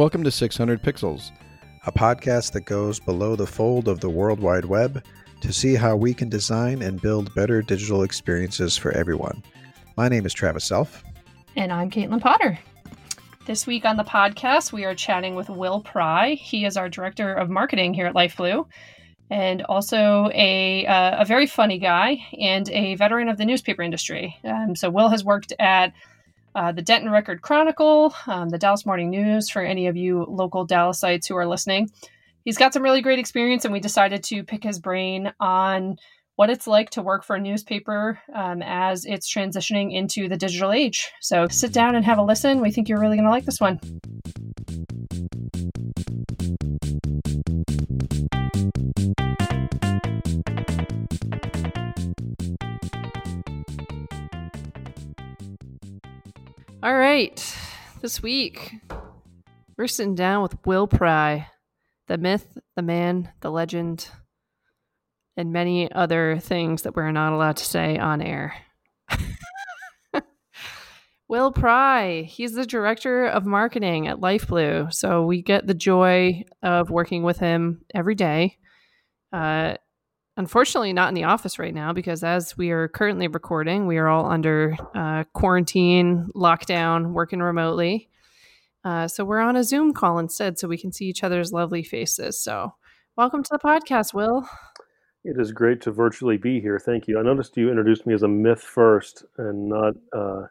Welcome to 600 Pixels, a podcast that goes below the fold of the World Wide Web to see how we can design and build better digital experiences for everyone. My name is Travis Self. And I'm Caitlin Potter. This week on the podcast, we are chatting with Will Pry. He is our director of marketing here at LifeBlue and also a, uh, a very funny guy and a veteran of the newspaper industry. Um, so, Will has worked at uh, the Denton Record Chronicle, um, the Dallas Morning News for any of you local Dallasites who are listening. He's got some really great experience, and we decided to pick his brain on what it's like to work for a newspaper um, as it's transitioning into the digital age. So sit down and have a listen. We think you're really going to like this one. All right. This week, we're sitting down with Will Pry, the myth, the man, the legend, and many other things that we're not allowed to say on air. Will Pry, he's the director of marketing at LifeBlue. So we get the joy of working with him every day. Uh, unfortunately not in the office right now because as we are currently recording we are all under uh, quarantine lockdown working remotely. Uh, so we're on a zoom call instead so we can see each other's lovely faces. So welcome to the podcast will. It is great to virtually be here. Thank you. I noticed you introduced me as a myth first and not uh,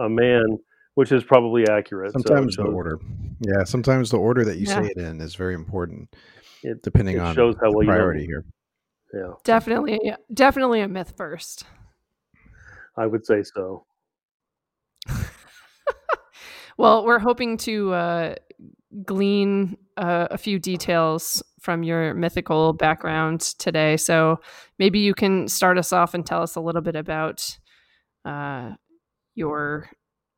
a man which is probably accurate sometimes so, the order. Yeah sometimes the order that you yeah. say it in is very important it, depending it on shows how well priority you know. here yeah. Definitely definitely a myth first. I would say so. Well we're hoping to uh, glean uh, a few details from your mythical background today. So maybe you can start us off and tell us a little bit about uh, your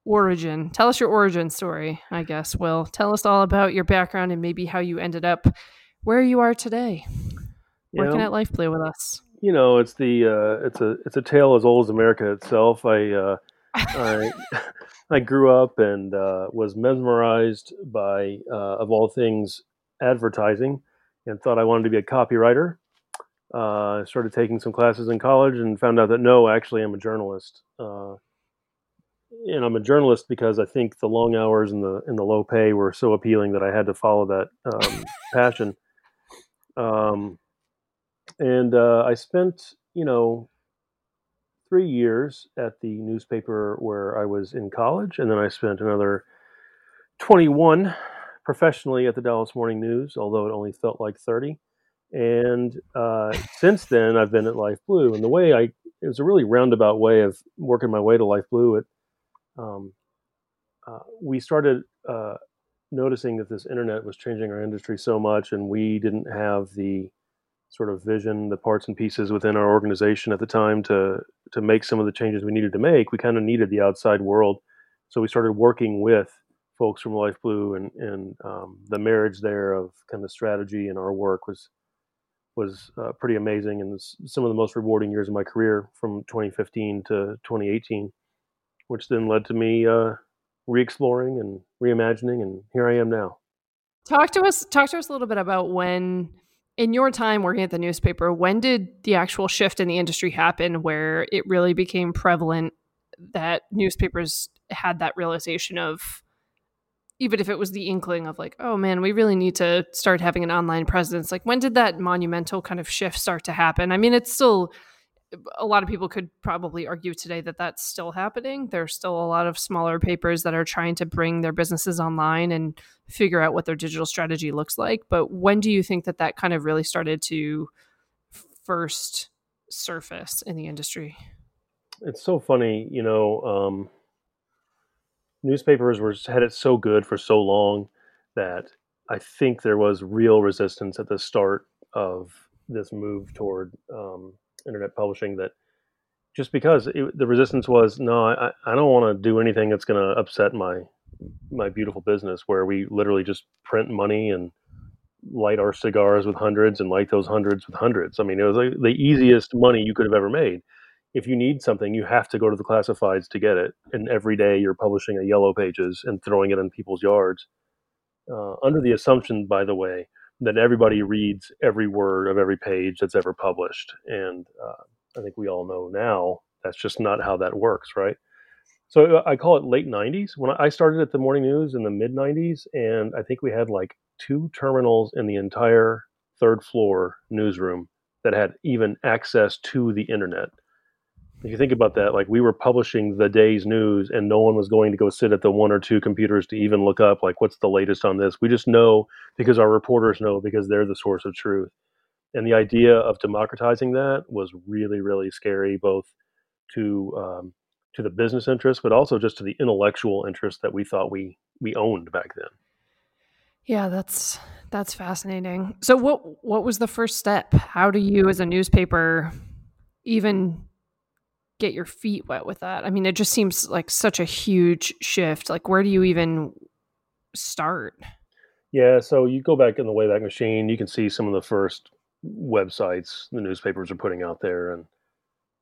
origin. Tell us your origin story i guess will. Tell us all about your background and maybe how you ended up where you are today working know, at LifeBlue with us. You know, it's the uh, it's a it's a tale as old as America itself. I uh, I I grew up and uh, was mesmerized by uh, of all things advertising, and thought I wanted to be a copywriter. Uh, I started taking some classes in college and found out that no, actually, I'm a journalist. Uh, and I'm a journalist because I think the long hours and the and the low pay were so appealing that I had to follow that um, passion. Um, and uh, I spent, you know, three years at the newspaper where I was in college, and then I spent another 21 professionally at the Dallas Morning News, although it only felt like 30. And uh, since then, I've been at LifeBlue, and the way I it was a really roundabout way of working my way to LifeBlue. It um, uh, we started uh, noticing that this internet was changing our industry so much, and we didn't have the sort of vision, the parts and pieces within our organization at the time to to make some of the changes we needed to make. We kind of needed the outside world, so we started working with folks from LifeBlue, and and um, the marriage there of kind of strategy and our work was was uh, pretty amazing, and some of the most rewarding years of my career from 2015 to 2018, which then led to me uh, re-exploring and reimagining, and here I am now. Talk to us. Talk to us a little bit about when in your time working at the newspaper, when did the actual shift in the industry happen where it really became prevalent that newspapers had that realization of even if it was the inkling of like, oh man, we really need to start having an online presence. Like when did that monumental kind of shift start to happen? I mean, it's still a lot of people could probably argue today that that's still happening. There's still a lot of smaller papers that are trying to bring their businesses online and figure out what their digital strategy looks like. But when do you think that that kind of really started to first surface in the industry? It's so funny, you know. Um, newspapers were had it so good for so long that I think there was real resistance at the start of this move toward um, internet publishing that just because it, the resistance was no i, I don't want to do anything that's going to upset my my beautiful business where we literally just print money and light our cigars with hundreds and light those hundreds with hundreds. I mean it was like the easiest money you could have ever made. If you need something you have to go to the classifieds to get it and every day you're publishing a yellow pages and throwing it in people's yards. Uh, under the assumption, by the way, that everybody reads every word of every page that's ever published. And uh, I think we all know now that's just not how that works, right? So uh, I call it late 90s. When I started at the morning news in the mid 90s, and I think we had like two terminals in the entire third floor newsroom that had even access to the internet. If you think about that, like we were publishing the day's news and no one was going to go sit at the one or two computers to even look up like what's the latest on this. We just know because our reporters know because they're the source of truth. And the idea of democratizing that was really, really scary, both to um, to the business interests, but also just to the intellectual interests that we thought we we owned back then. Yeah, that's that's fascinating. So what what was the first step? How do you as a newspaper even get your feet wet with that? I mean, it just seems like such a huge shift. Like where do you even start? Yeah, so you go back in the Wayback Machine, you can see some of the first websites the newspapers are putting out there and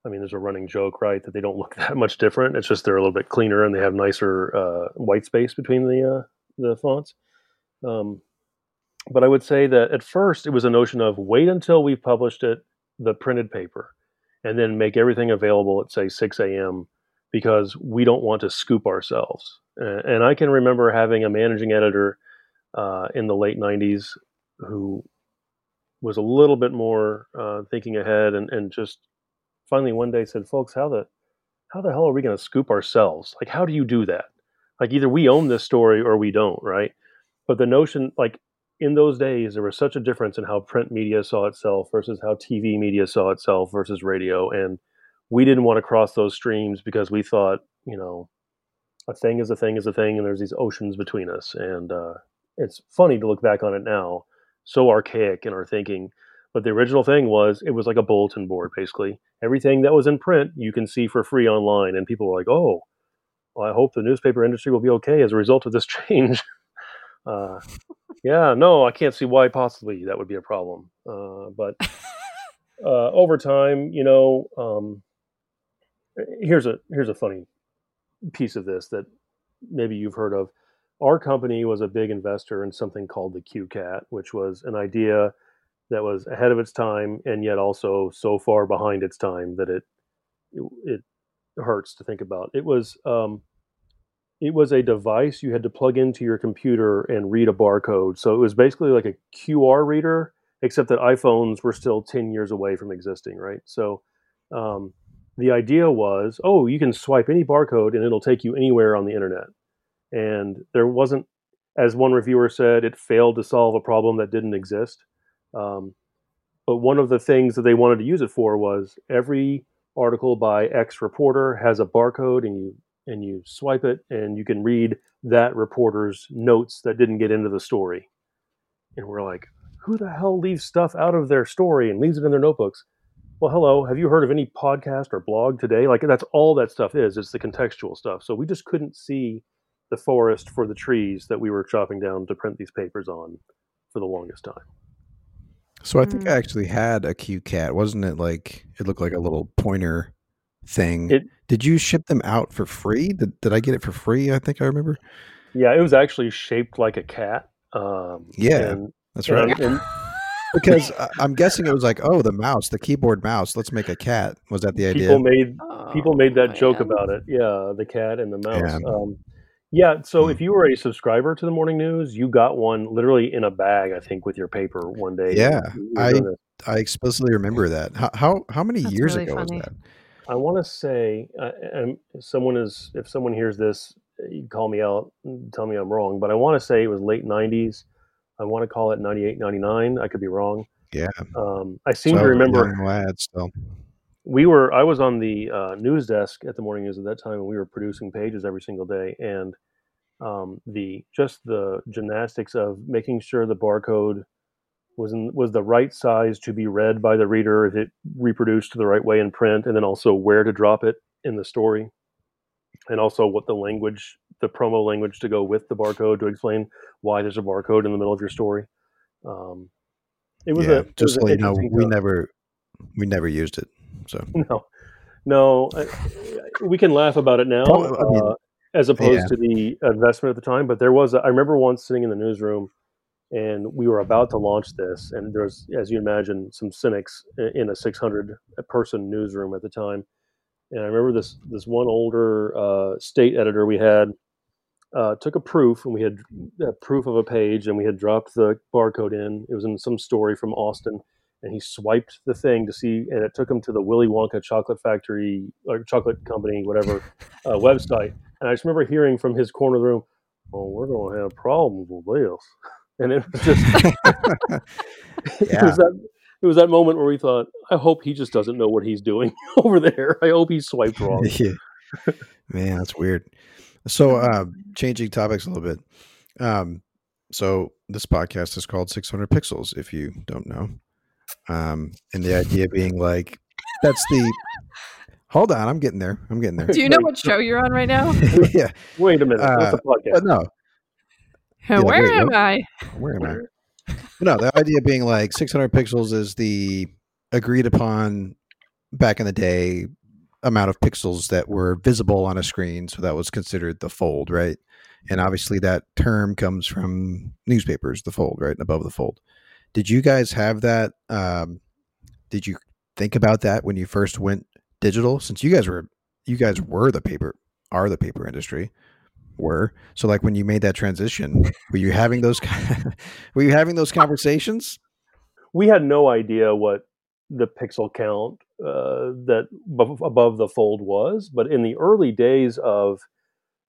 I mean, there's a running joke, right, that they don't look that much different. It's just they're a little bit cleaner and they have nicer uh, white space between the uh, the fonts. Um, but I would say that at first it was a notion of wait until we've published it, the printed paper, and then make everything available at say 6 a.m. because we don't want to scoop ourselves. And I can remember having a managing editor uh, in the late 90s who was a little bit more uh, thinking ahead and, and just finally one day said, folks, how the how the hell are we going to scoop ourselves? Like, how do you do that? Like, either we own this story or we don't, right? But the notion, like, in those days, there was such a difference in how print media saw itself versus how TV media saw itself versus radio. And we didn't want to cross those streams because we thought, you know, a thing is a thing is a thing, and there's these oceans between us. And uh, it's funny to look back on it now, so archaic in our thinking. But the original thing was it was like a bulletin board, basically. Everything that was in print you can see for free online. And people were like, oh, well, I hope the newspaper industry will be okay as a result of this change. uh, yeah, no, I can't see why possibly that would be a problem. Uh, but uh, over time, you know, um, here's a here's a funny piece of this that maybe you've heard of. Our company was a big investor in something called the CueCat, which was an idea that was ahead of its time and yet also so far behind its time that it it, it hurts to think about. It was um, it was a device you had to plug into your computer and read a barcode. So it was basically like a QR reader, except that iPhones were still 10 years away from existing, right? So um, the idea was, oh, you can swipe any barcode and it'll take you anywhere on the internet. And there wasn't, as one reviewer said, it failed to solve a problem that didn't exist. Um, but one of the things that they wanted to use it for was every article by X reporter has a barcode, and you and you swipe it, and you can read that reporter's notes that didn't get into the story. And we're like, who the hell leaves stuff out of their story and leaves it in their notebooks? Well, hello, have you heard of any podcast or blog today? Like that's all that stuff is. It's the contextual stuff. So we just couldn't see the forest for the trees that we were chopping down to print these papers on for the longest time. So I think mm. I actually had a CueCat, wasn't it? Like it looked like a little pointer thing. It, did you ship them out for free? Did, did I get it for free? I think I remember. Yeah, it was actually shaped like a cat. Um, yeah, and, that's right. And, and, because I'm guessing it was like, oh, the mouse, the keyboard mouse. Let's make a cat. Was that the idea? People made people made that oh, joke about it. Yeah, the cat and the mouse. Yeah. Um, yeah. So mm. if you were a subscriber to the morning news, you got one literally in a bag, I think, with your paper one day. Yeah. I I explicitly remember that. How how, how many That's years really ago funny. was that? I want to say, uh, and someone is, if someone hears this, you call me out, tell me I'm wrong, but I want to say it was late 90s. I want to call it 98, 99. I could be wrong. Yeah. Um, I seem so to remember. Lad still we were i was on the uh, news desk at the morning news at that time and we were producing pages every single day and um, the just the gymnastics of making sure the barcode was in, was the right size to be read by the reader if it reproduced the right way in print and then also where to drop it in the story and also what the language the promo language to go with the barcode to explain why there's a barcode in the middle of your story um, it was yeah, a, just so you know we never we never used it so no, no, I, we can laugh about it now. I mean, uh, as opposed yeah. to the investment at the time. But there was, a, I remember once sitting in the newsroom and we were about to launch this, and there was, as you imagine, some cynics in a 600 person newsroom at the time. And I remember this this one older uh, state editor we had uh, took a proof, and we had a proof of a page, and we had dropped the barcode in. It was in some story from Austin, and he swiped the thing to see, and it took him to the Willy Wonka chocolate factory or chocolate company, whatever uh, website. And I just remember hearing from his corner of the room, "Oh, we're going to have problems with this," and it was just yeah. it was that it was that moment where we thought, "I hope he just doesn't know what he's doing over there. I hope he swiped wrong." Man, that's weird. So, uh, changing topics a little bit. Um, so this podcast is called 600 Pixels. If you don't know, um, and the idea being like that's the. Hold on, I'm getting there. I'm getting there. Do you know what show you're on right now? yeah. Wait a minute. Uh, podcast? no. Yeah, where am I? Where am I? no, the idea being like 600 pixels is the agreed upon back in the day amount of pixels that were visible on a screen. So that was considered the fold, right? And obviously that term comes from newspapers, the fold, right? Above the fold. Did you guys have that? Um, did you think about that when you first went digital? Since you guys were, you guys were the paper, are the paper industry, were. So like when you made that transition, were you having those, were you having those conversations? We had no idea what the pixel count uh, that b- above the fold was. But in the early days of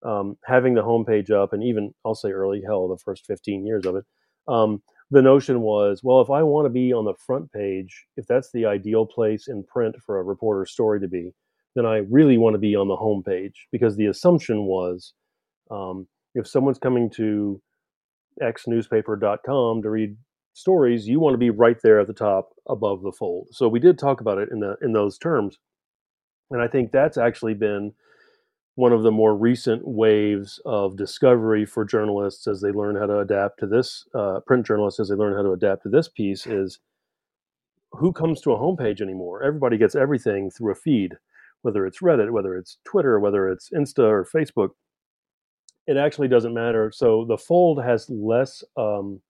um, having the homepage up, and even I'll say early, hell, the first 15 years of it, um, the notion was, well, if I want to be on the front page, if that's the ideal place in print for a reporter's story to be, then I really want to be on the homepage because the assumption was um, if someone's coming to xnewspaper.com to read stories, you want to be right there at the top above the fold. So we did talk about it in the in those terms. And I think that's actually been one of the more recent waves of discovery for journalists as they learn how to adapt to this uh, print journalists as they learn how to adapt to this piece is who comes to a homepage anymore everybody gets everything through a feed whether it's reddit whether it's twitter whether it's insta or facebook it actually doesn't matter so the fold has less um,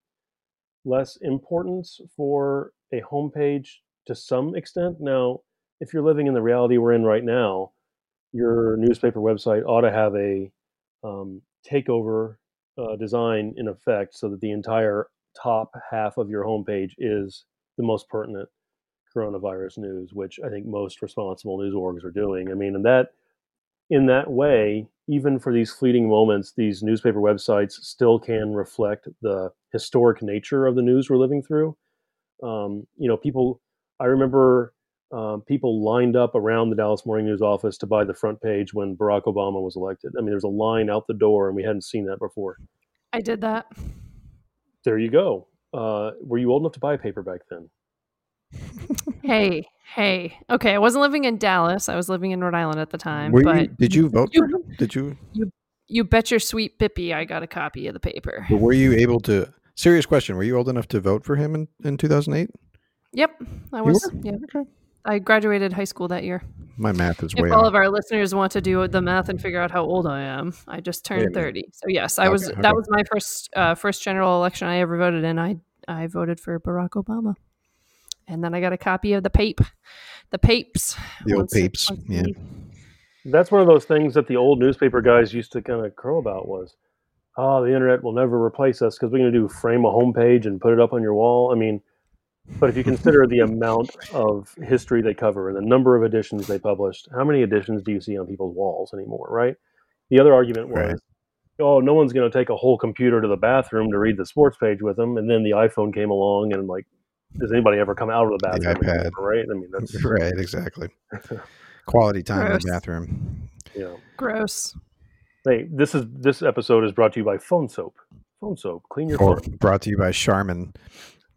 less importance for a homepage to some extent. Now, if you're living in the reality we're in right now, your newspaper website ought to have a um, takeover uh, design in effect so that the entire top half of your homepage is the most pertinent coronavirus news, which I think most responsible news orgs are doing. I mean, and that in that way, even for these fleeting moments, these newspaper websites still can reflect the historic nature of the news we're living through. Um, you know, people, I remember um, people lined up around the Dallas Morning News office to buy the front page when Barack Obama was elected. I mean, there's a line out the door, and we hadn't seen that before. I did that. There you go. Uh, were you old enough to buy a paper back then? hey, hey. Okay, I wasn't living in Dallas. I was living in Rhode Island at the time. Were but you, did you vote you, for him? Did you? You you bet your sweet Bippy I got a copy of the paper. But were you able to? Serious question. Were you old enough to vote for him in, in 2008? Yep, I was. Yeah. Okay. I graduated high school that year. My math is if way. all off. of our listeners want to do the math and figure out how old I am, I just turned. 30. So yes, I okay, was. Okay. That was my first uh, first general election I ever voted in. I I voted for Barack Obama and then I got a copy of the Pape, the Papes, the old Papes. Yeah, that's one of those things that the old newspaper guys used to kind of crow about was, oh, the internet will never replace us because we're going to do frame a homepage and put it up on your wall. I mean, but if you consider the amount of history they cover and the number of editions they published, how many editions do you see on people's walls anymore? Right. The other argument was. Right. Oh, no one's going to take a whole computer to the bathroom to read the sports page with them. And then the iPhone came along and like does anybody ever come out of the bathroom? The iPad, anymore, right? I mean, that's right. Exactly. Quality time Gross. in the bathroom. Yeah. Gross. Hey, this is this episode is brought to you by Phone Soap. Phone Soap, clean your phone. Brought to you by Charmin.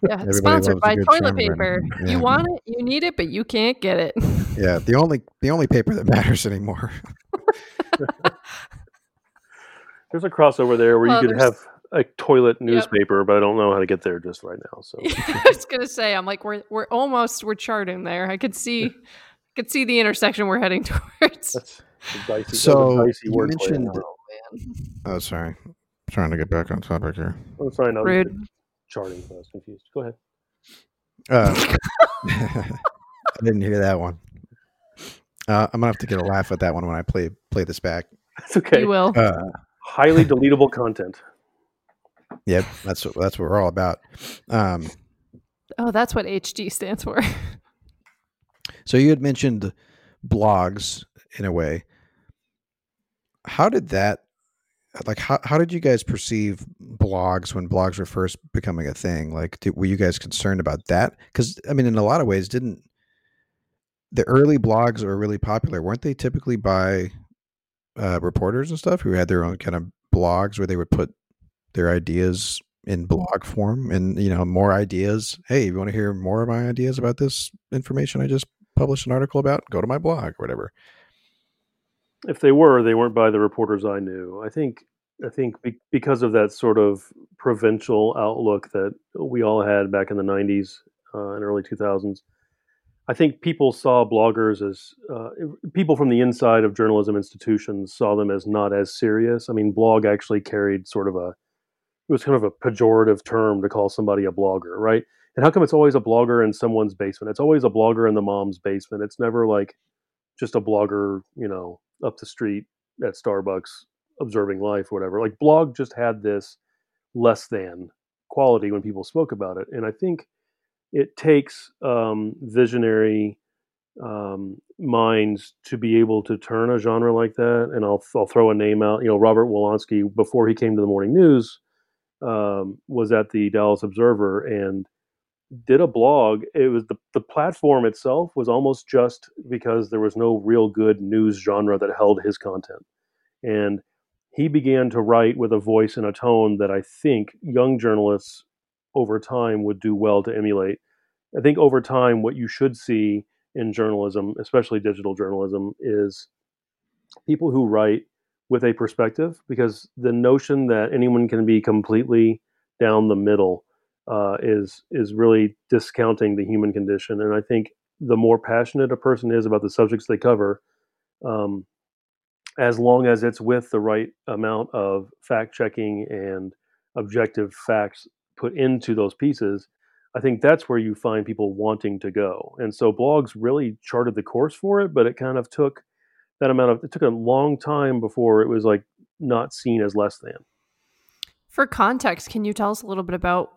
Yeah, sponsored by toilet paper. Yeah. You want it, you need it, but you can't get it. Yeah, the only the only paper that matters anymore. There's a crossover there where well, you could have a toilet newspaper, yep. but I don't know how to get there just right now. So I was gonna say, I'm like, we're we're almost we're charting there. I could see, I could see the intersection we're heading towards. That's dicey, so dicey you mentioned Oh, sorry. trying to get back on topic here. Oh, sorry, no. Rude. Charting, so I was confused. Go ahead. Uh, I didn't hear that one. Uh, I'm gonna have to get a laugh at that one when I play play this back. That's okay. You will. Uh, Highly deletable content. Yep, that's what that's what we're all about. Um, Oh, that's what HG stands for. so you had mentioned blogs in a way. How did that like how, how did you guys perceive blogs when blogs were first becoming a thing like did, were you guys concerned about that because i mean in a lot of ways didn't the early blogs that were really popular weren't they typically by uh, reporters and stuff who had their own kind of blogs where they would put their ideas in blog form and you know more ideas hey if you want to hear more of my ideas about this information i just published an article about go to my blog or whatever If they were, they weren't by the reporters I knew. I think I think be, because of that sort of provincial outlook that we all had back in the '90s uh, and early 2000s. I think people saw bloggers as uh, people from the inside of journalism institutions saw them as not as serious. I mean, blog actually carried sort of a it was kind of a pejorative term to call somebody a blogger, right? And how come it's always a blogger in someone's basement? It's always a blogger in the mom's basement. It's never like just a blogger, you know, up the street at Starbucks observing life or whatever. Like blog just had this less than quality when people spoke about it. And I think it takes um, visionary um, minds to be able to turn a genre like that. And I'll, I'll throw a name out. You know, Robert Wilonsky, before he came to the Morning News, um, was at the Dallas Observer and did a blog. It was the, the platform itself was almost just because there was no real good news genre that held his content. And he began to write with a voice and a tone that I think young journalists over time would do well to emulate. I think over time, what you should see in journalism, especially digital journalism, is people who write with a perspective because the notion that anyone can be completely down the middle uh, is is really discounting the human condition. And I think the more passionate a person is about the subjects they cover, um, as long as it's with the right amount of fact checking and objective facts put into those pieces, I think that's where you find people wanting to go. And so blogs really charted the course for it, but it kind of took that amount of it took a long time before it was like not seen as less than. For context, can you tell us a little bit about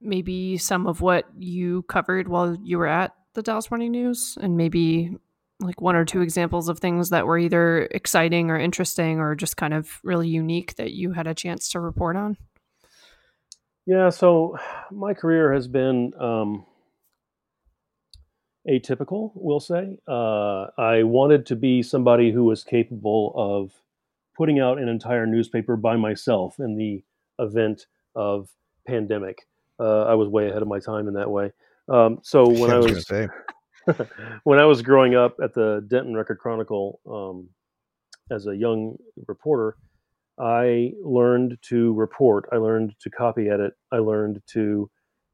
maybe some of what you covered while you were at the Dallas Morning News and maybe like one or two examples of things that were either exciting or interesting or just kind of really unique that you had a chance to report on? Yeah, so my career has been um, atypical, we'll say. Uh, I wanted to be somebody who was capable of putting out an entire newspaper by myself in the event of pandemic. Uh, I was way ahead of my time in that way. Um, so when I I was, was, gonna say, when I was growing up at the Denton Record Chronicle um, as a young reporter, I learned to report. I learned to copy edit. I learned to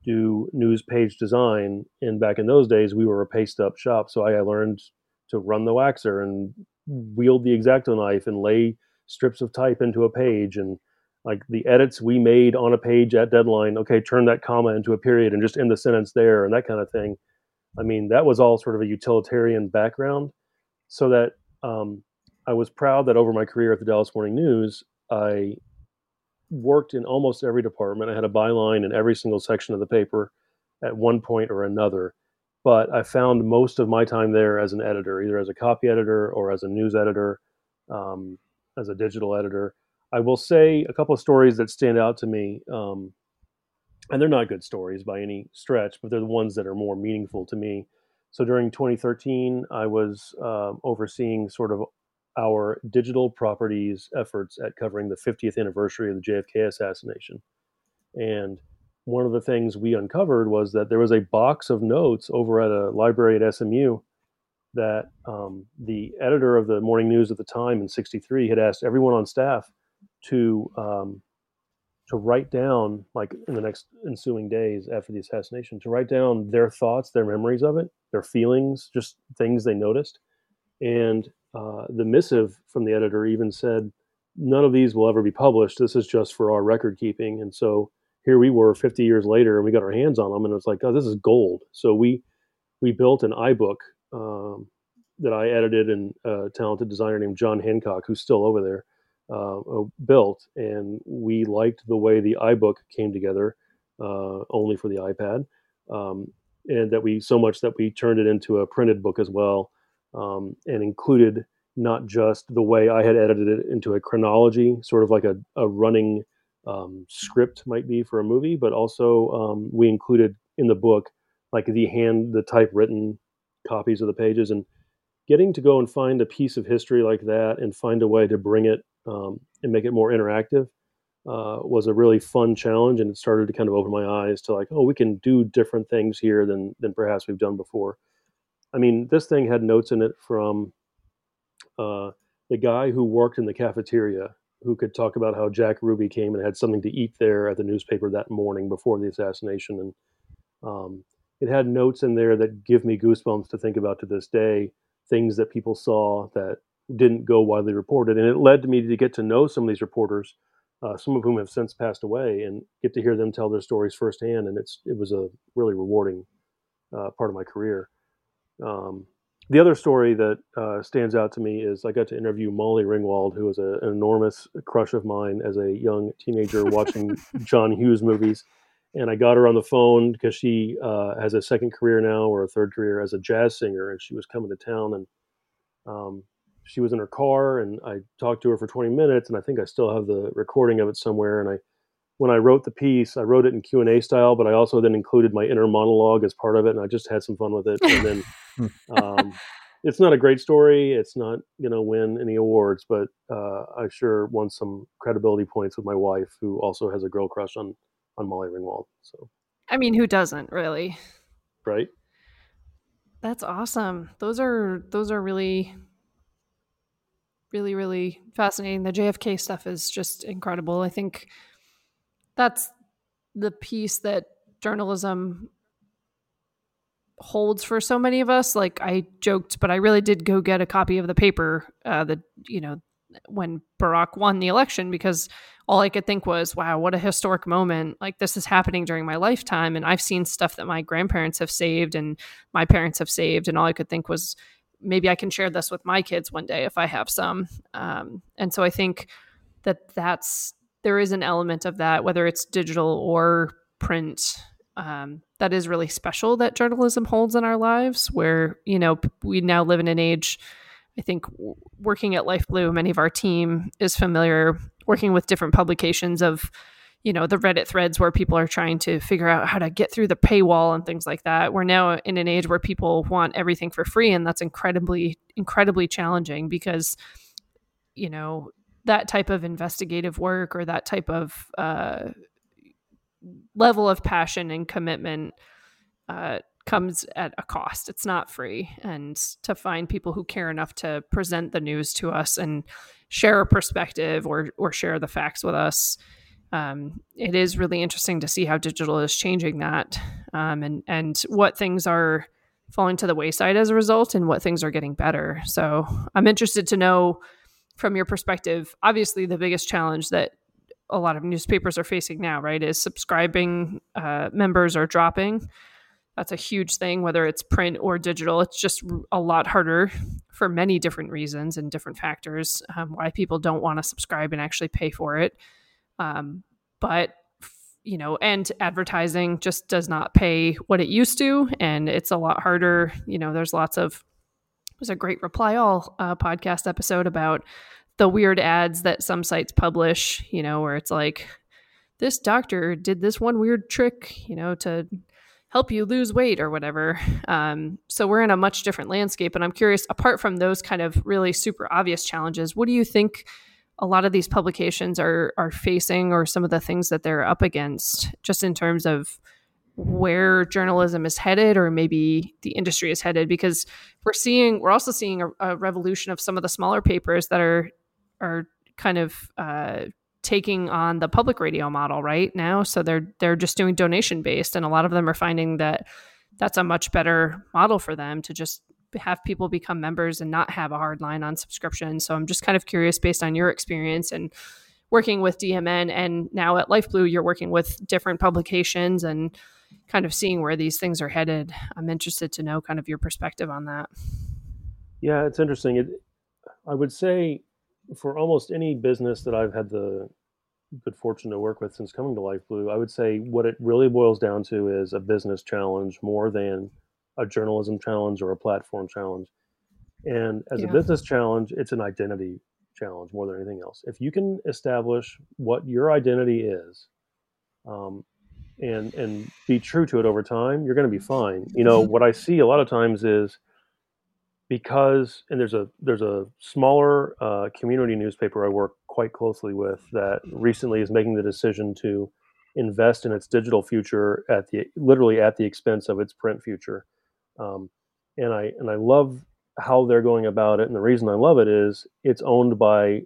do news page design. And back in those days, we were a paste up shop. So I, learned to run the waxer and wield the exacto knife and lay strips of type into a page and like the edits we made on a page at deadline okay turn that comma into a period and just end the sentence there and that kind of thing i mean that was all sort of a utilitarian background so that um, i was proud that over my career at the dallas morning news i worked in almost every department i had a byline in every single section of the paper at one point or another but i found most of my time there as an editor either as a copy editor or as a news editor um, as a digital editor I will say a couple of stories that stand out to me, um, and they're not good stories by any stretch, but they're the ones that are more meaningful to me. So during 2013, I was um, overseeing sort of our digital properties efforts at covering the 50th anniversary of the JFK assassination. And one of the things we uncovered was that there was a box of notes over at a library at SMU that um, the editor of the morning news at the time in 63 had asked everyone on staff to um, to write down like in the next ensuing days after the assassination to write down their thoughts their memories of it their feelings just things they noticed and uh, the missive from the editor even said none of these will ever be published. This is just for our record keeping. And so here we were 50 years later and we got our hands on them and it was like, oh, this is gold. So we, we built an iBook um, that I edited and a talented designer named John Hancock, who's still over there, uh, uh, built. And we liked the way the iBook came together uh, only for the iPad. Um, and that we so much that we turned it into a printed book as well um, and included not just the way I had edited it into a chronology, sort of like a, a running um, script might be for a movie, but also um, we included in the book like the hand, the typewritten copies of the pages, and getting to go and find a piece of history like that and find a way to bring it um, and make it more interactive uh, was a really fun challenge, and it started to kind of open my eyes to like, oh, we can do different things here than than perhaps we've done before. I mean, this thing had notes in it from uh, the guy who worked in the cafeteria who could talk about how Jack Ruby came and had something to eat there at the newspaper that morning before the assassination. And um, it had notes in there that give me goosebumps to think about to this day, things that people saw that didn't go widely reported. And it led to me to get to know some of these reporters, uh, some of whom have since passed away, and get to hear them tell their stories firsthand. And it's it was a really rewarding uh, part of my career. Um, the other story that uh, stands out to me is I got to interview Molly Ringwald, who was a, an enormous crush of mine as a young teenager watching John Hughes movies. And I got her on the phone because she uh, has a second career now or a third career as a jazz singer, and she was coming to town. And um, she was in her car, and I talked to her for 20 minutes, and I think I still have the recording of it somewhere. And I when I wrote the piece, I wrote it in Q and A style, but I also then included my inner monologue as part of it, and I just had some fun with it. And then um, it's not a great story; it's not going to win any awards, but uh, I sure won some credibility points with my wife, who also has a girl crush on on Molly Ringwald. So, I mean, who doesn't really? Right. That's awesome. Those are those are really really really fascinating. The JFK stuff is just incredible. I think that's the piece that journalism holds for so many of us. Like i joked but i really did go get a copy of the paper uh the you know when barack won the election because all i could think was wow what a historic moment. Like this is happening during my lifetime. And i've seen stuff that my grandparents have saved and my parents have saved and all i could think was maybe i can share this with my kids one day if i have some. Um, and so i think that that's there is an element of that, whether it's digital or print, um, that is really special that journalism holds in our lives. Where you know we now live in an age. I think working at Life Blue, many of our team is familiar working with different publications of you know the reddit threads where people are trying to figure out how to get through the paywall and things like that we're now in an age where people want everything for free and that's incredibly incredibly challenging because you know that type of investigative work or that type of uh, level of passion and commitment uh, comes at a cost. It's not free. And to find people who care enough to present the news to us and share a perspective or or share the facts with us, um, it is really interesting to see how digital is changing that, um, and and what things are falling to the wayside as a result, and what things are getting better. So I'm interested to know from your perspective, obviously the biggest challenge that a lot of newspapers are facing now, right, is subscribing uh, members are dropping. That's a huge thing, whether it's print or digital. It's just a lot harder for many different reasons and different factors um, why people don't want to subscribe and actually pay for it. Um, but you know, and advertising just does not pay what it used to, and it's a lot harder. You know, there's lots of was a great reply all uh, podcast episode about the weird ads that some sites publish you know where it's like this doctor did this one weird trick you know to help you lose weight or whatever. Um, so we're in a much different landscape and i'm curious apart from those kind of really super obvious challenges what do you think a lot of these publications are are facing or some of the things that they're up against just in terms of where journalism is headed or maybe the industry is headed because we're seeing we're also seeing a, a revolution of some of the smaller papers that are are kind of uh, taking on the public radio model right now so they're they're just doing donation based and a lot of them are finding that that's a much better model for them to just have people become members and not have a hard line on subscription. So I'm just kind of curious based on your experience and working with DMN and now at LifeBlue, you're working with different publications and kind of seeing where these things are headed. I'm interested to know kind of your perspective on that. Yeah, it's interesting. It, I would say for almost any business that I've had the good fortune to work with since coming to LifeBlue, I would say what it really boils down to is a business challenge more than a journalism challenge or a platform challenge. And as yeah. a business challenge, it's an identity challenge more than anything else. If you can establish what your identity is, um, and and be true to it over time, you're going to be fine. You know what I see a lot of times is because and there's a there's a smaller uh, community newspaper I work quite closely with that recently is making the decision to invest in its digital future at the literally at the expense of its print future. Um, and I and I love how they're going about it. And the reason I love it is it's owned by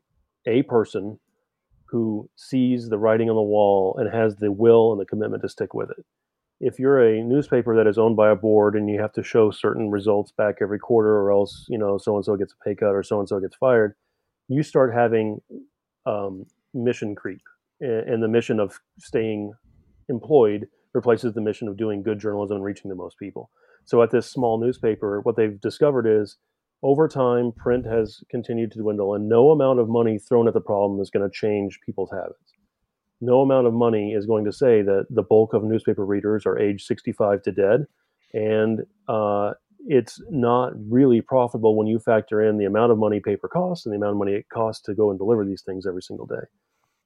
a person who sees the writing on the wall and has the will and the commitment to stick with it. If you're a newspaper that is owned by a board and you have to show certain results back every quarter or else you know so and so gets a pay cut or so and so gets fired you start having um, mission creep. And the mission of staying employed replaces the mission of doing good journalism and reaching the most people. So at this small newspaper what they've discovered is over time print has continued to dwindle and no amount of money thrown at the problem is going to change people's habits no amount of money is going to say that the bulk of newspaper readers are age 65 to dead. And uh, it's not really profitable when you factor in the amount of money paper costs and the amount of money it costs to go and deliver these things every single day.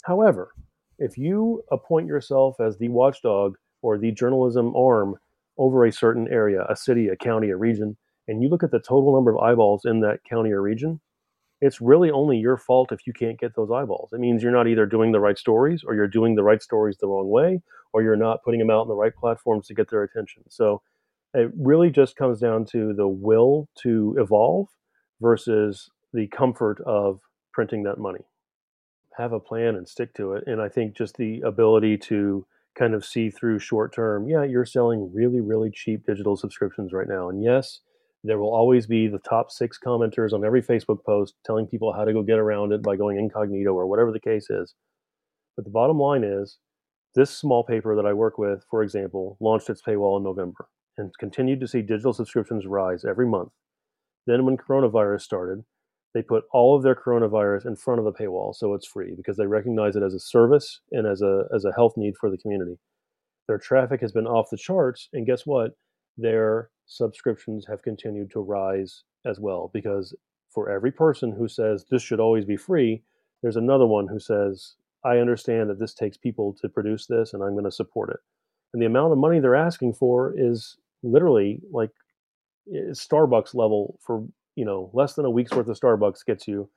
However, if you appoint yourself as the watchdog or the journalism arm over a certain area, a city, a county, a region, and you look at the total number of eyeballs in that county or region, it's really only your fault if you can't get those eyeballs. It means you're not either doing the right stories or you're doing the right stories the wrong way or you're not putting them out on the right platforms to get their attention. So it really just comes down to the will to evolve versus the comfort of printing that money. Have a plan and stick to it. And I think just the ability to kind of see through short term, yeah, you're selling really, really cheap digital subscriptions right now. And yes, there will always be the top six commenters on every Facebook post telling people how to go get around it by going incognito or whatever the case is. But the bottom line is this small paper that I work with, for example, launched its paywall in November and continued to see digital subscriptions rise every month. Then, when coronavirus started, they put all of their coronavirus in front of the paywall so it's free because they recognize it as a service and as a, as a health need for the community. Their traffic has been off the charts, and guess what? Their subscriptions have continued to rise as well because for every person who says this should always be free, there's another one who says, I understand that this takes people to produce this and I'm going to support it. And the amount of money they're asking for is literally like Starbucks level for, you know, less than a week's worth of Starbucks gets you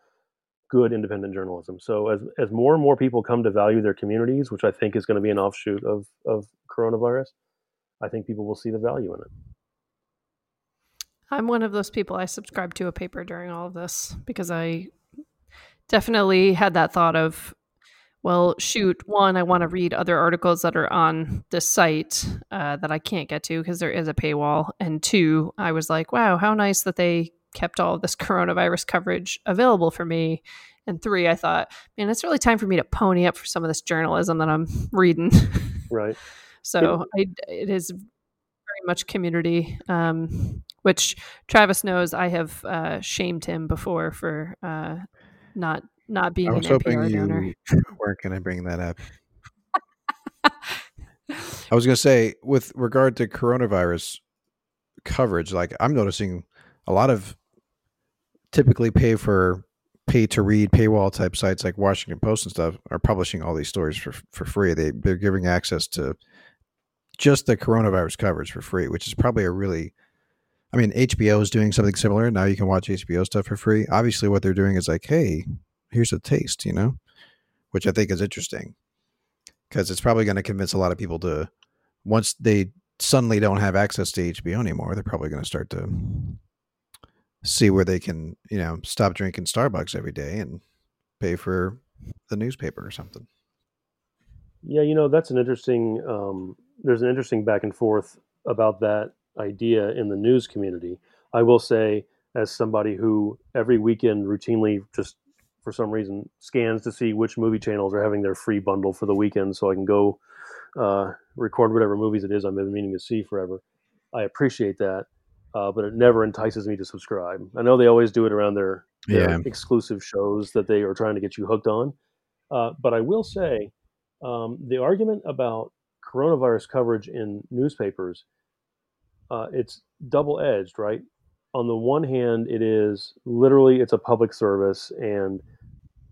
good independent journalism. So as as more and more people come to value their communities, which I think is going to be an offshoot of of coronavirus, I think people will see the value in it. I'm one of those people. I subscribed to a paper during all of this because I definitely had that thought of, well, shoot, one, I want to read other articles that are on this site uh, that I can't get to because there is a paywall. And two, I was like, wow, how nice that they kept all this coronavirus coverage available for me. And three, I thought, man, it's really time for me to pony up for some of this journalism that I'm reading. Right. so I, it is very much community, um, which Travis knows. I have uh, shamed him before for uh, not not being. I was hoping NPR you donor. weren't going to bring that up. I was going to say, with regard to coronavirus coverage, like I'm noticing a lot of typically pay for pay to read paywall type sites like Washington Post and stuff are publishing all these stories for for free. They they're giving access to just the coronavirus coverage for free, which is probably a really I mean, HBO is doing something similar. Now you can watch HBO stuff for free. Obviously, what they're doing is like, hey, here's a taste, you know, which I think is interesting because it's probably going to convince a lot of people to, once they suddenly don't have access to HBO anymore, they're probably going to start to see where they can, you know, stop drinking Starbucks every day and pay for the newspaper or something. Yeah, you know, that's an interesting um, there's an interesting back and forth about that idea in the news community. I will say, as somebody who every weekend routinely just for some reason scans to see which movie channels are having their free bundle for the weekend, so I can go uh, record whatever movies it is I've been meaning to see forever. I appreciate that, uh, but it never entices me to subscribe. I know they always do it around their, their Yeah. exclusive shows that they are trying to get you hooked on. Uh, but I will say um, the argument about coronavirus coverage in newspapers, uh, it's double edged, right? On the one hand, it is literally it's a public service, and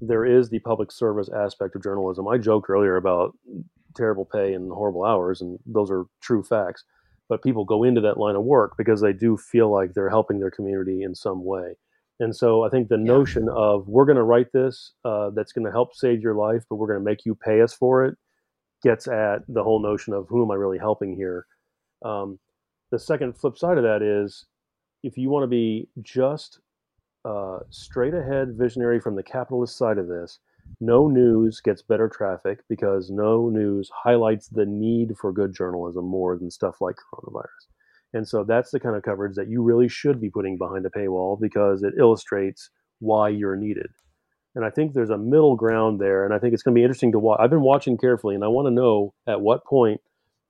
there is the public service aspect of journalism. I joked earlier about terrible pay and horrible hours, and those are true facts. But people go into that line of work because they do feel like they're helping their community in some way. And so I think the Yeah. notion of we're going to write this uh, that's going to help save your life, but we're going to make you pay us for it gets at the whole notion of who am I really helping here. Um, the second flip side of that is if you want to be just uh, straight ahead visionary from the capitalist side of this, no news gets better traffic because no news highlights the need for good journalism more than stuff like coronavirus. And so that's the kind of coverage that you really should be putting behind a paywall because it illustrates why you're needed. And I think there's a middle ground there. And I think it's going to be interesting to watch. I've been watching carefully, and I want to know at what point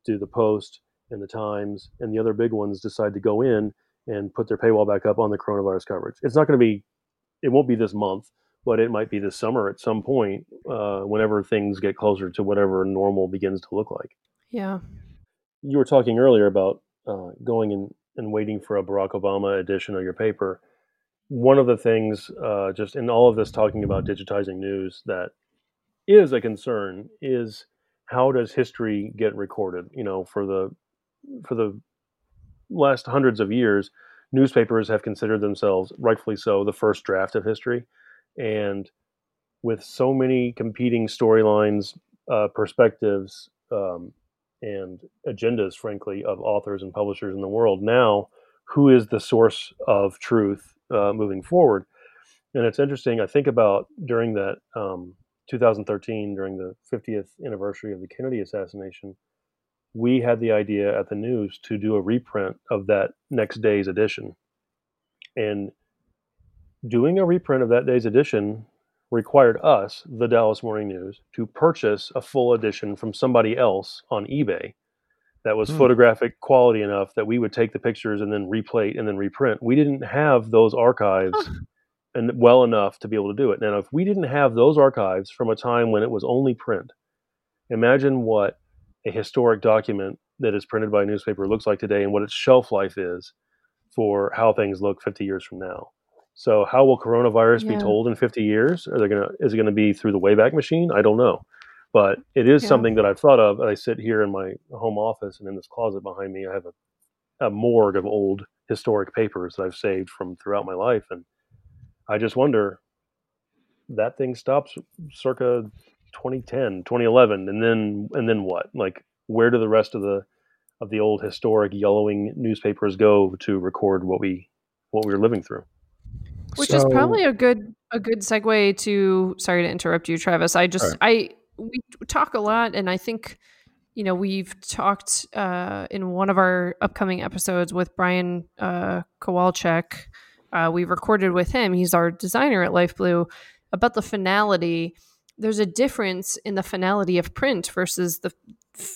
do the Post and the Times and the other big ones decide to go in and put their paywall back up on the coronavirus coverage. It's not going to be, it won't be this month, but it might be this summer at some point, uh, whenever things get closer to whatever normal begins to look like. Yeah. You were talking earlier about uh, going and, and waiting for a Barack Obama edition of your paper. One of the things, uh, just in all of this talking about digitizing news, that is a concern is how does history get recorded? You know, for the for the last hundreds of years, newspapers have considered themselves, rightfully so, the first draft of history. And with so many competing storylines, uh, perspectives, um, and agendas, frankly, of authors and publishers in the world, now who is the source of truth uh, moving forward? And it's interesting. I think about during that um, 2013, during the 50th anniversary of the Kennedy assassination, we had the idea at the news to do a reprint of that next day's edition. And doing a reprint of that day's edition required us, the Dallas Morning News, to purchase a full edition from somebody else on eBay that was Hmm. photographic quality enough that we would take the pictures and then replate and then reprint. We didn't have those archives and well enough to be able to do it. Now, if we didn't have those archives from a time when it was only print, imagine what a historic document that is printed by a newspaper looks like today and what its shelf life is for how things look 50 years from now. So, how will coronavirus be told in 50 years? Are they gonna? Is it going to be through the Wayback Machine? I don't know, but it is Yeah. something that I've thought of. I sit here in my home office, and in this closet behind me, I have a, a morgue of old historic papers that I've saved from throughout my life, and I just wonder that thing stops circa 2010 2011 and then and then what? Like where do the rest of the of the old historic yellowing newspapers go to record what we what we were living through? Which is probably a good a good segue to sorry to interrupt you travis. I just Alright. i we talk a lot and i think you know we've talked uh, in one of our upcoming episodes with brian uh, kowalczyk. Uh, we recorded with him. He's our designer at life blue about the finality there's a difference in the finality of print versus the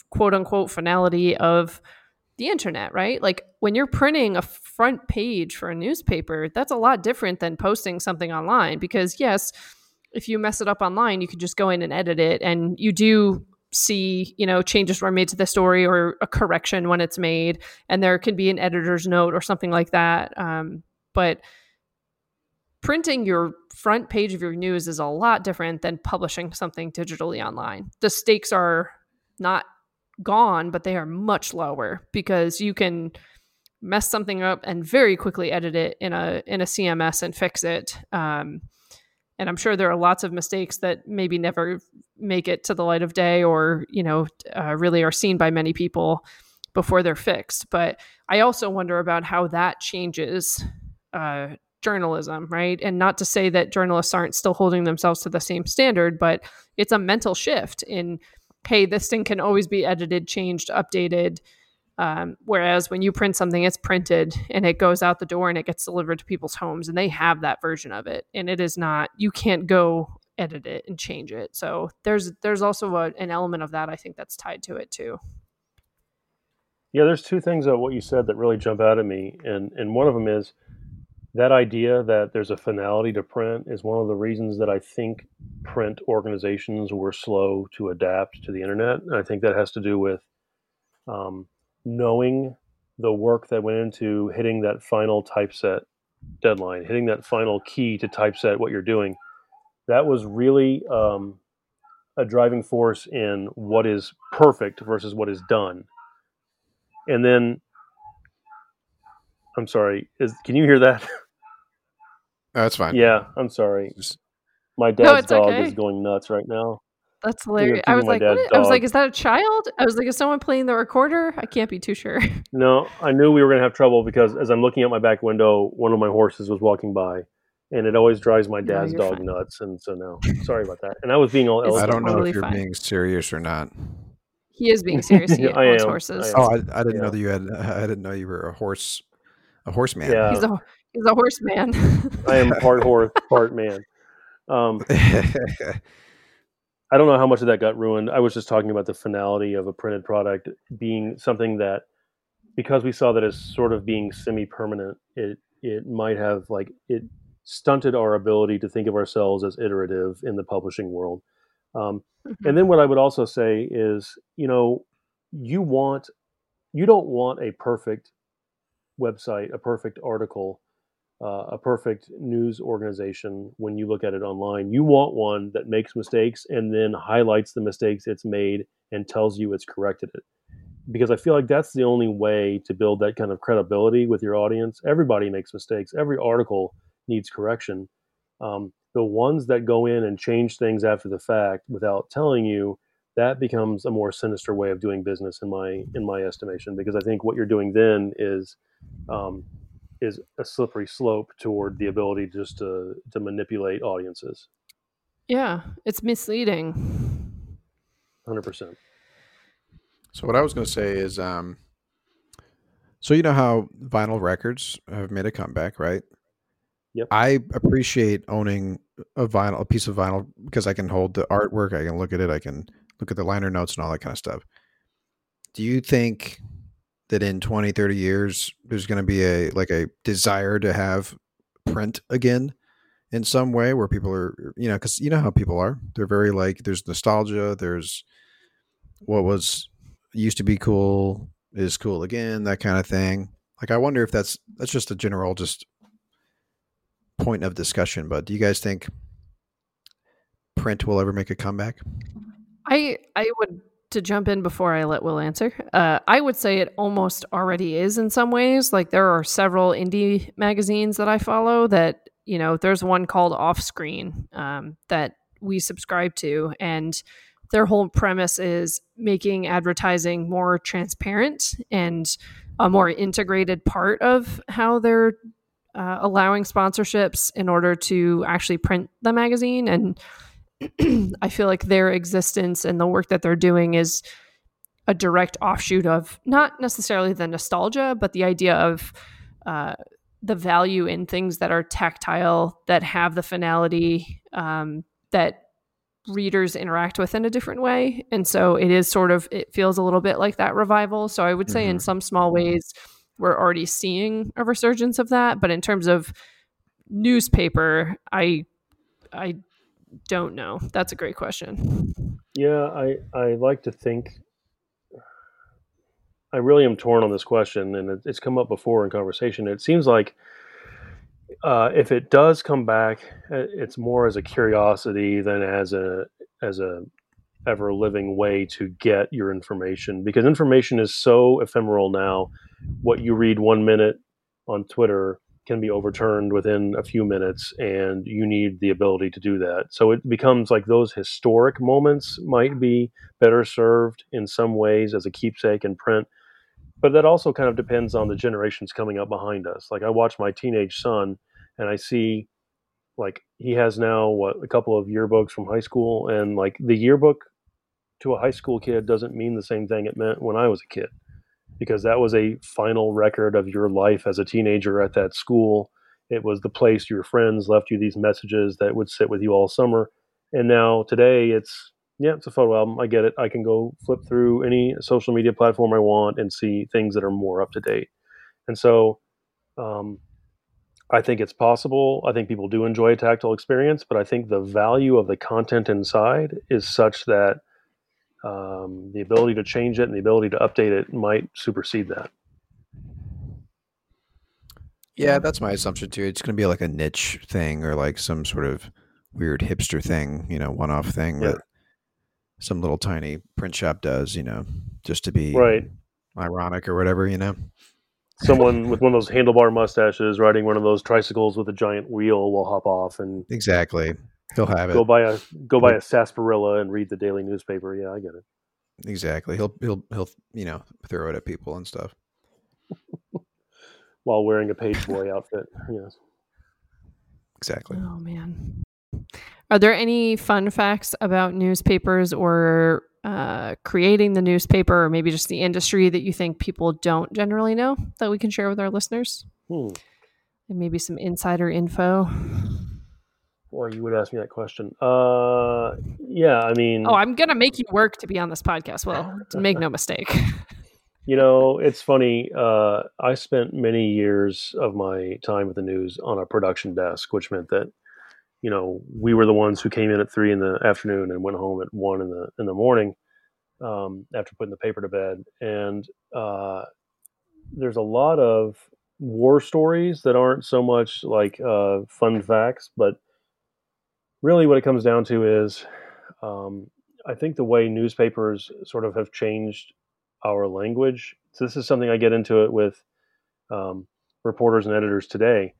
quote unquote finality of the internet, right? Like when you're printing a front page for a newspaper, that's a lot different than posting something online because, yes, if you mess it up online, you can just go in and edit it and you do see, you know, changes were made to the story or a correction when it's made, and there can be an editor's note or something like that. Um, but printing your front page of your news is a lot different than publishing something digitally online. The stakes are not gone, but they are much lower because you can mess something up and very quickly edit it in a in a CMS and fix it. Um, and I'm sure there are lots of mistakes that maybe never make it to the light of day, or you know, uh, really are seen by many people before they're fixed. But I also wonder about how that changes uh, journalism, right? And not to say that journalists aren't still holding themselves to the same standard, but it's a mental shift in hey, this thing can always be edited, changed, updated. Um, whereas when you print something, it's printed and it goes out the door and it gets delivered to people's homes, and they have that version of it. And it is not you can't go edit it and change it. So there's there's also a, an element of that I think that's tied to it too. Yeah, there's two things of what you said that really jump out at me, and and one of them is that idea that there's a finality to print is one of the reasons that I think print organizations were slow to adapt to the internet. And I think that has to do with um, knowing the work that went into hitting that final typeset deadline, hitting that final key to typeset what you're doing. That was really um, a driving force in what is perfect versus what is done. And then, I'm sorry, is can you hear that? Oh, that's fine. Yeah, I'm sorry. Just- My dad's dog okay. is going nuts right now. That's hilarious. I was like, what? I was like, is that a child? I was like, is someone playing the recorder? I can't be too sure. No, I knew we were going to have trouble because as I'm looking out my back window, one of my horses was walking by, and it always drives my dad's you're dog fine. nuts. And so no, sorry about that. And I was being all I don't know totally if you're fine. being serious or not. He is being serious. He I owns am. horses. I Oh. I, I didn't know that you had. I didn't know you were a horse, a horseman. Yeah, He's a he's a horseman. I am part horse, part man. Um, I don't know how much of that got ruined. I was just talking about the finality of a printed product being something that, because we saw that as sort of being semi-permanent, it it might have like it stunted our ability to think of ourselves as iterative in the publishing world. Um, and then what I would also say is, you know, you want you don't want a perfect website, a perfect article, uh, a perfect news organization when you look at it online. You want one that makes mistakes and then highlights the mistakes it's made and tells you it's corrected it. Because I feel like that's the only way to build that kind of credibility with your audience. Everybody makes mistakes. Every article needs correction. Um, the ones that go in and change things after the fact without telling you, that becomes a more sinister way of doing business in my in my estimation. Because I think what you're doing then is um, is a slippery slope toward the ability just to to manipulate audiences. yeah, it's misleading. Hundred percent. So what I was going to say is, um, so you know how vinyl records have made a comeback, right? Yep. I appreciate owning a vinyl, a piece of vinyl, because I can hold the artwork, I can look at it, I can look at the liner notes and all that kind of stuff. Do you think that in 20, 30 years, there's going to be a like a desire to have print again in some way where people are, er, you know, because you know how people are. They're very like, there's nostalgia, there's what was used to be cool is cool again, that kind of thing. Like I wonder if that's that's just a general just point of discussion, but do you guys think print will ever make a comeback? I I would to jump in before I let Will answer. Uh, I would say it almost already is in some ways. Like there are several indie magazines that I follow that you know. There's one called Offscreen um, that we subscribe to, and their whole premise is making advertising more transparent and a more integrated part of how they're uh, allowing sponsorships in order to actually print the magazine and I feel like their existence and the work that they're doing is a direct offshoot of not necessarily the nostalgia, but the idea of uh, the value in things that are tactile, that have the finality, um, that readers interact with in a different way. And so it is sort of, it feels a little bit like that revival. So I would say in Mhm. some small ways, we're already seeing a resurgence of that. But in terms of newspaper, I, I don't know. That's a great question. Yeah, I I like to think. I really am torn on this question, and it, it's come up before in conversation. It seems like uh, if it does come back, uh, it's more as a curiosity than as a as a ever living way to get your information because information is so ephemeral now. What you read one minute on Twitter can be overturned within a few minutes, and you need the ability to do that. So it becomes like those historic moments might be better served in some ways as a keepsake in print. But that also kind of depends on the generations coming up behind us. Like I watch my teenage son, and I see like he has now what a couple of yearbooks from high school, and like the yearbook to a high school kid doesn't mean the same thing it meant when I was a kid. Because that was a final record of your life as a teenager at that school. It was the place your friends left you these messages that would sit with you all summer. And now today it's yeah, it's a photo album. I get it. I can go flip through any social media platform I want and see things that are more up to date. And so um, I think it's possible. I think people do enjoy a tactile experience, but I think the value of the content inside is such that um, the ability to change it and the ability to update it might supersede that. Yeah, that's my assumption too. It's going to be like a niche thing or like some sort of weird hipster thing, you know, one off thing yeah. that some little tiny print shop does, you know, just to be right ironic or whatever, you know. Someone with one of those handlebar mustaches riding one of those tricycles with a giant wheel will hop off and exactly he'll have it. Go buy a go buy a sarsaparilla and read the daily newspaper. Yeah, I get it. Exactly. He'll he'll he'll you know throw it at people and stuff while wearing a page boy outfit. Yes. Exactly. Oh man. Are there any fun facts about newspapers or uh, creating the newspaper, or maybe just the industry that you think people don't generally know that we can share with our listeners? Hmm. And maybe some insider info. Boy, you would ask me that question. Uh, yeah, I mean, oh, I'm gonna make you work to be on this podcast. Well, make no mistake. you know, it's funny. Uh, I spent many years of my time with the news on a production desk, which meant that you know, we were the ones who came in at three in the afternoon and went home at one in the in the morning um, after putting the paper to bed. And uh, there's a lot of war stories that aren't so much like uh, fun facts, but really what it comes down to is um, I think the way newspapers sort of have changed our language. So this is something I get into it with um, reporters and editors today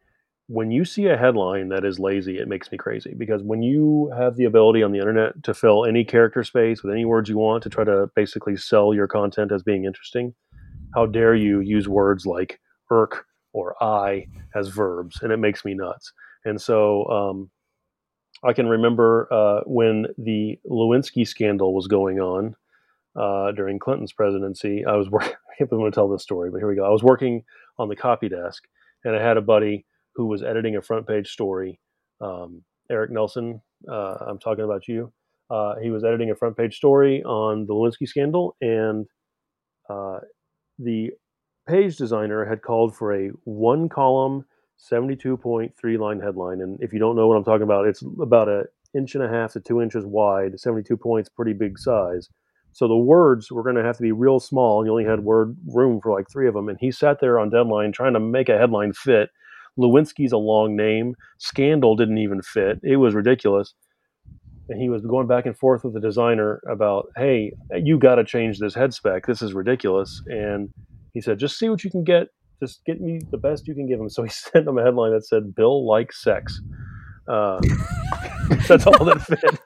when you see a headline that is lazy, it makes me crazy because when you have the ability on the internet to fill any character space with any words you want to try to basically sell your content as being interesting, how dare you use words like irk or eye as verbs? And it makes me nuts. And so um, I can remember uh, when the Lewinsky scandal was going on uh, during Clinton's presidency. I was working, I going to tell this story, but here we go. I was working on the copy desk and I had a buddy who was editing a front page story. Um, Eric Nelson, uh, I'm talking about you. Uh, he was editing a front page story on the Lewinsky scandal, and uh, the page designer had called for a one column, 72.3 line headline. And if you don't know what I'm talking about, it's about an inch and a half to two inches wide, 72 points, pretty big size. So the words were going to have to be real small. And you only had word room for like three of them. And he sat there on deadline trying to make a headline fit Lewinsky's a long name. Scandal didn't even fit. It was ridiculous. And he was going back and forth with the designer about, hey, you got to change this head spec. This is ridiculous. And he said, just see what you can get. Just get me the best you can give him. So he sent him a headline that said, Bill likes sex. Uh, that's all that fit.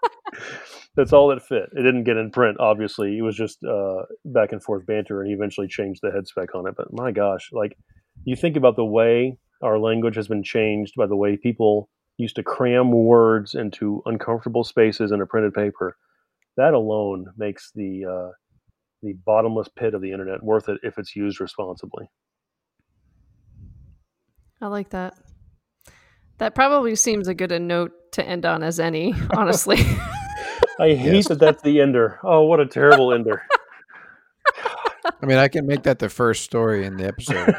that's all that fit. It didn't get in print, obviously. It was just uh, back and forth banter, and he eventually changed the head spec on it. But my gosh, like you think about the way our language has been changed by the way people used to cram words into uncomfortable spaces in a printed paper. That alone makes the uh, the bottomless pit of the internet worth it if it's used responsibly. I like that. That probably seems a good a note to end on as any, honestly. I hate yes. that that's the ender. Oh, what a terrible ender. I mean, I can make that the first story in the episode.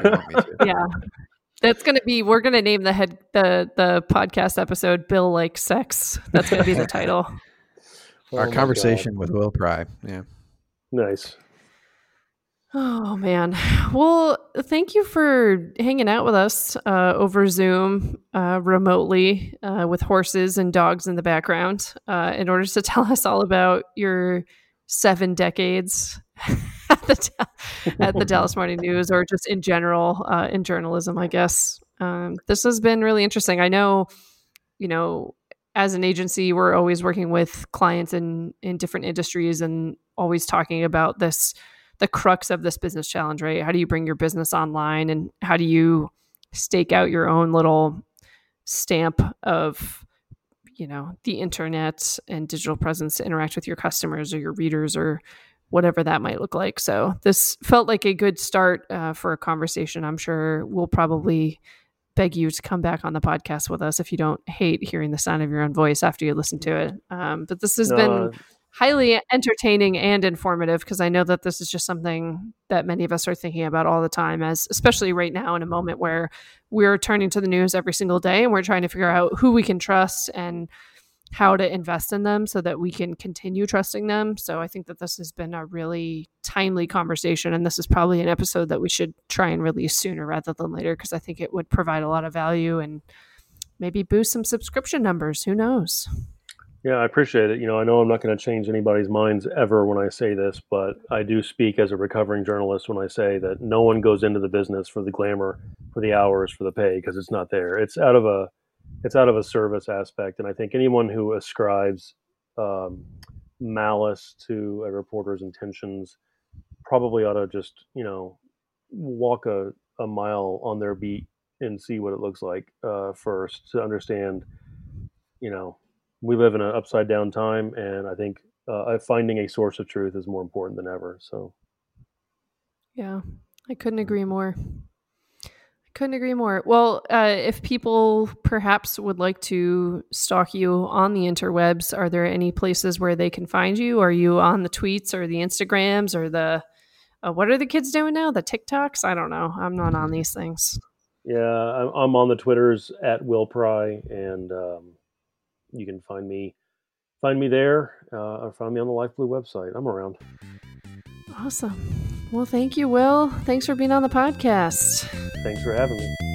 Yeah. That's gonna be. We're gonna name the head the the podcast episode "Bill Like Sex." That's gonna be the title. Oh Our oh conversation with Will Pry. Yeah. Nice. Oh man. Well, thank you for hanging out with us uh, over Zoom uh, remotely uh, with horses and dogs in the background uh, in order to tell us all about your seven decades at the at the Dallas Morning News or just in general uh, in journalism, I guess. Um, this has been really interesting. I know, you know, as an agency, we're always working with clients in in different industries and always talking about this the crux of this business challenge, right? How do you bring your business online and how do you stake out your own little stamp of you know the internet and digital presence to interact with your customers or your readers or whatever that might look like. So this felt like a good start uh, for a conversation. I'm sure we'll probably beg you to come back on the podcast with us if you don't hate hearing the sound of your own voice after you listen to it. Um, but this has no, been highly entertaining and informative because I know that this is just something that many of us are thinking about all the time, as especially right now in a moment where we're turning to the news every single day and we're trying to figure out who we can trust and how to invest in them so that we can continue trusting them. So I think that this has been a really timely conversation. And this is probably an episode that we should try and release sooner rather than later because I think it would provide a lot of value and maybe boost some subscription numbers. Who knows? Yeah, I appreciate it. You know, I know I'm not going to change anybody's minds ever when I say this, but I do speak as a recovering journalist when I say that no one goes into the business for the glamour, for the hours, for the pay, because it's not there. It's out of a it's out of a service aspect, and I think anyone who ascribes um, malice to a reporter's intentions probably ought to just you know walk a, a mile on their beat and see what it looks like uh, first to understand. You know, we live in an upside down time, and I think uh, finding a source of truth is more important than ever. So, yeah, I couldn't agree more. Couldn't agree more. Well, uh, if people perhaps would like to stalk you on the interwebs, are there any places where they can find you? Are you on the tweets or the Instagrams or the uh, what are the kids doing now? The TikToks? I don't know. I'm not on these things. Yeah, I'm on the Twitters at Will Pry, and um, you can find me find me there uh, or find me on the Life Blue website. I'm around. Awesome. Well, thank you, Will. Thanks for being on the podcast. Thanks for having me.